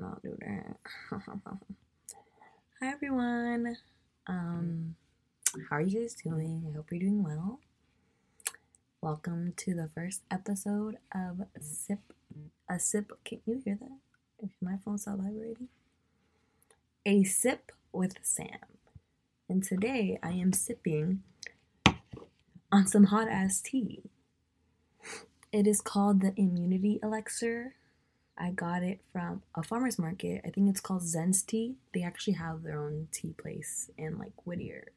not do that. Hi everyone. Um, how are you guys doing? I hope you're doing well. Welcome to the first episode of Sip. A sip. Can you hear that? If my phone stop vibrating. A sip with Sam. And today I am sipping on some hot ass tea. It is called the Immunity Elixir. I got it from a farmer's market. I think it's called Zen's Tea. They actually have their own tea place in like Whittier.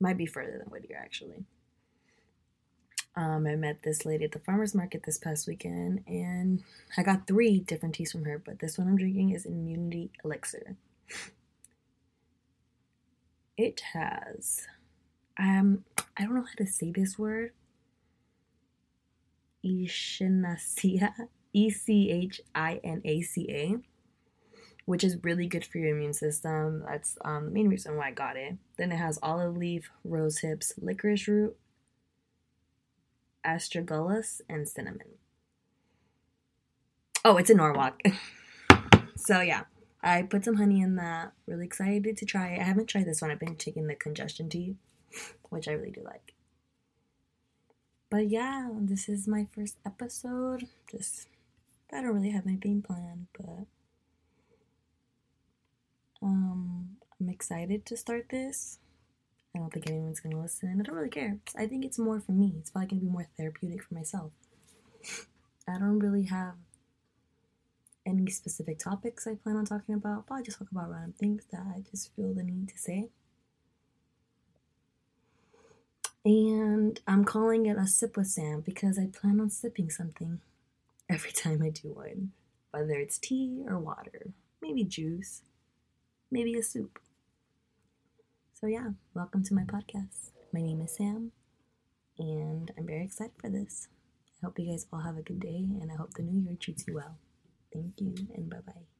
Might be further than Whittier actually. Um, I met this lady at the farmer's market this past weekend and I got three different teas from her, but this one I'm drinking is Immunity Elixir. It has um I don't know how to say this word. Echinacea, E C H I N A C A, which is really good for your immune system. That's um, the main reason why I got it. Then it has olive leaf, rose hips, licorice root, astragalus, and cinnamon. Oh, it's in Norwalk. so yeah, I put some honey in that. Really excited to try it. I haven't tried this one. I've been taking the congestion tea, which I really do like but yeah, this is my first episode. Just I don't really have anything planned, but um I'm excited to start this. I don't think anyone's gonna listen. I don't really care. I think it's more for me. It's probably gonna be more therapeutic for myself. I don't really have any specific topics I plan on talking about. But I just talk about random things that I just feel the need to say. And I'm calling it a sip with Sam because I plan on sipping something every time I do one, whether it's tea or water, maybe juice, maybe a soup. So, yeah, welcome to my podcast. My name is Sam, and I'm very excited for this. I hope you guys all have a good day, and I hope the new year treats you well. Thank you, and bye bye.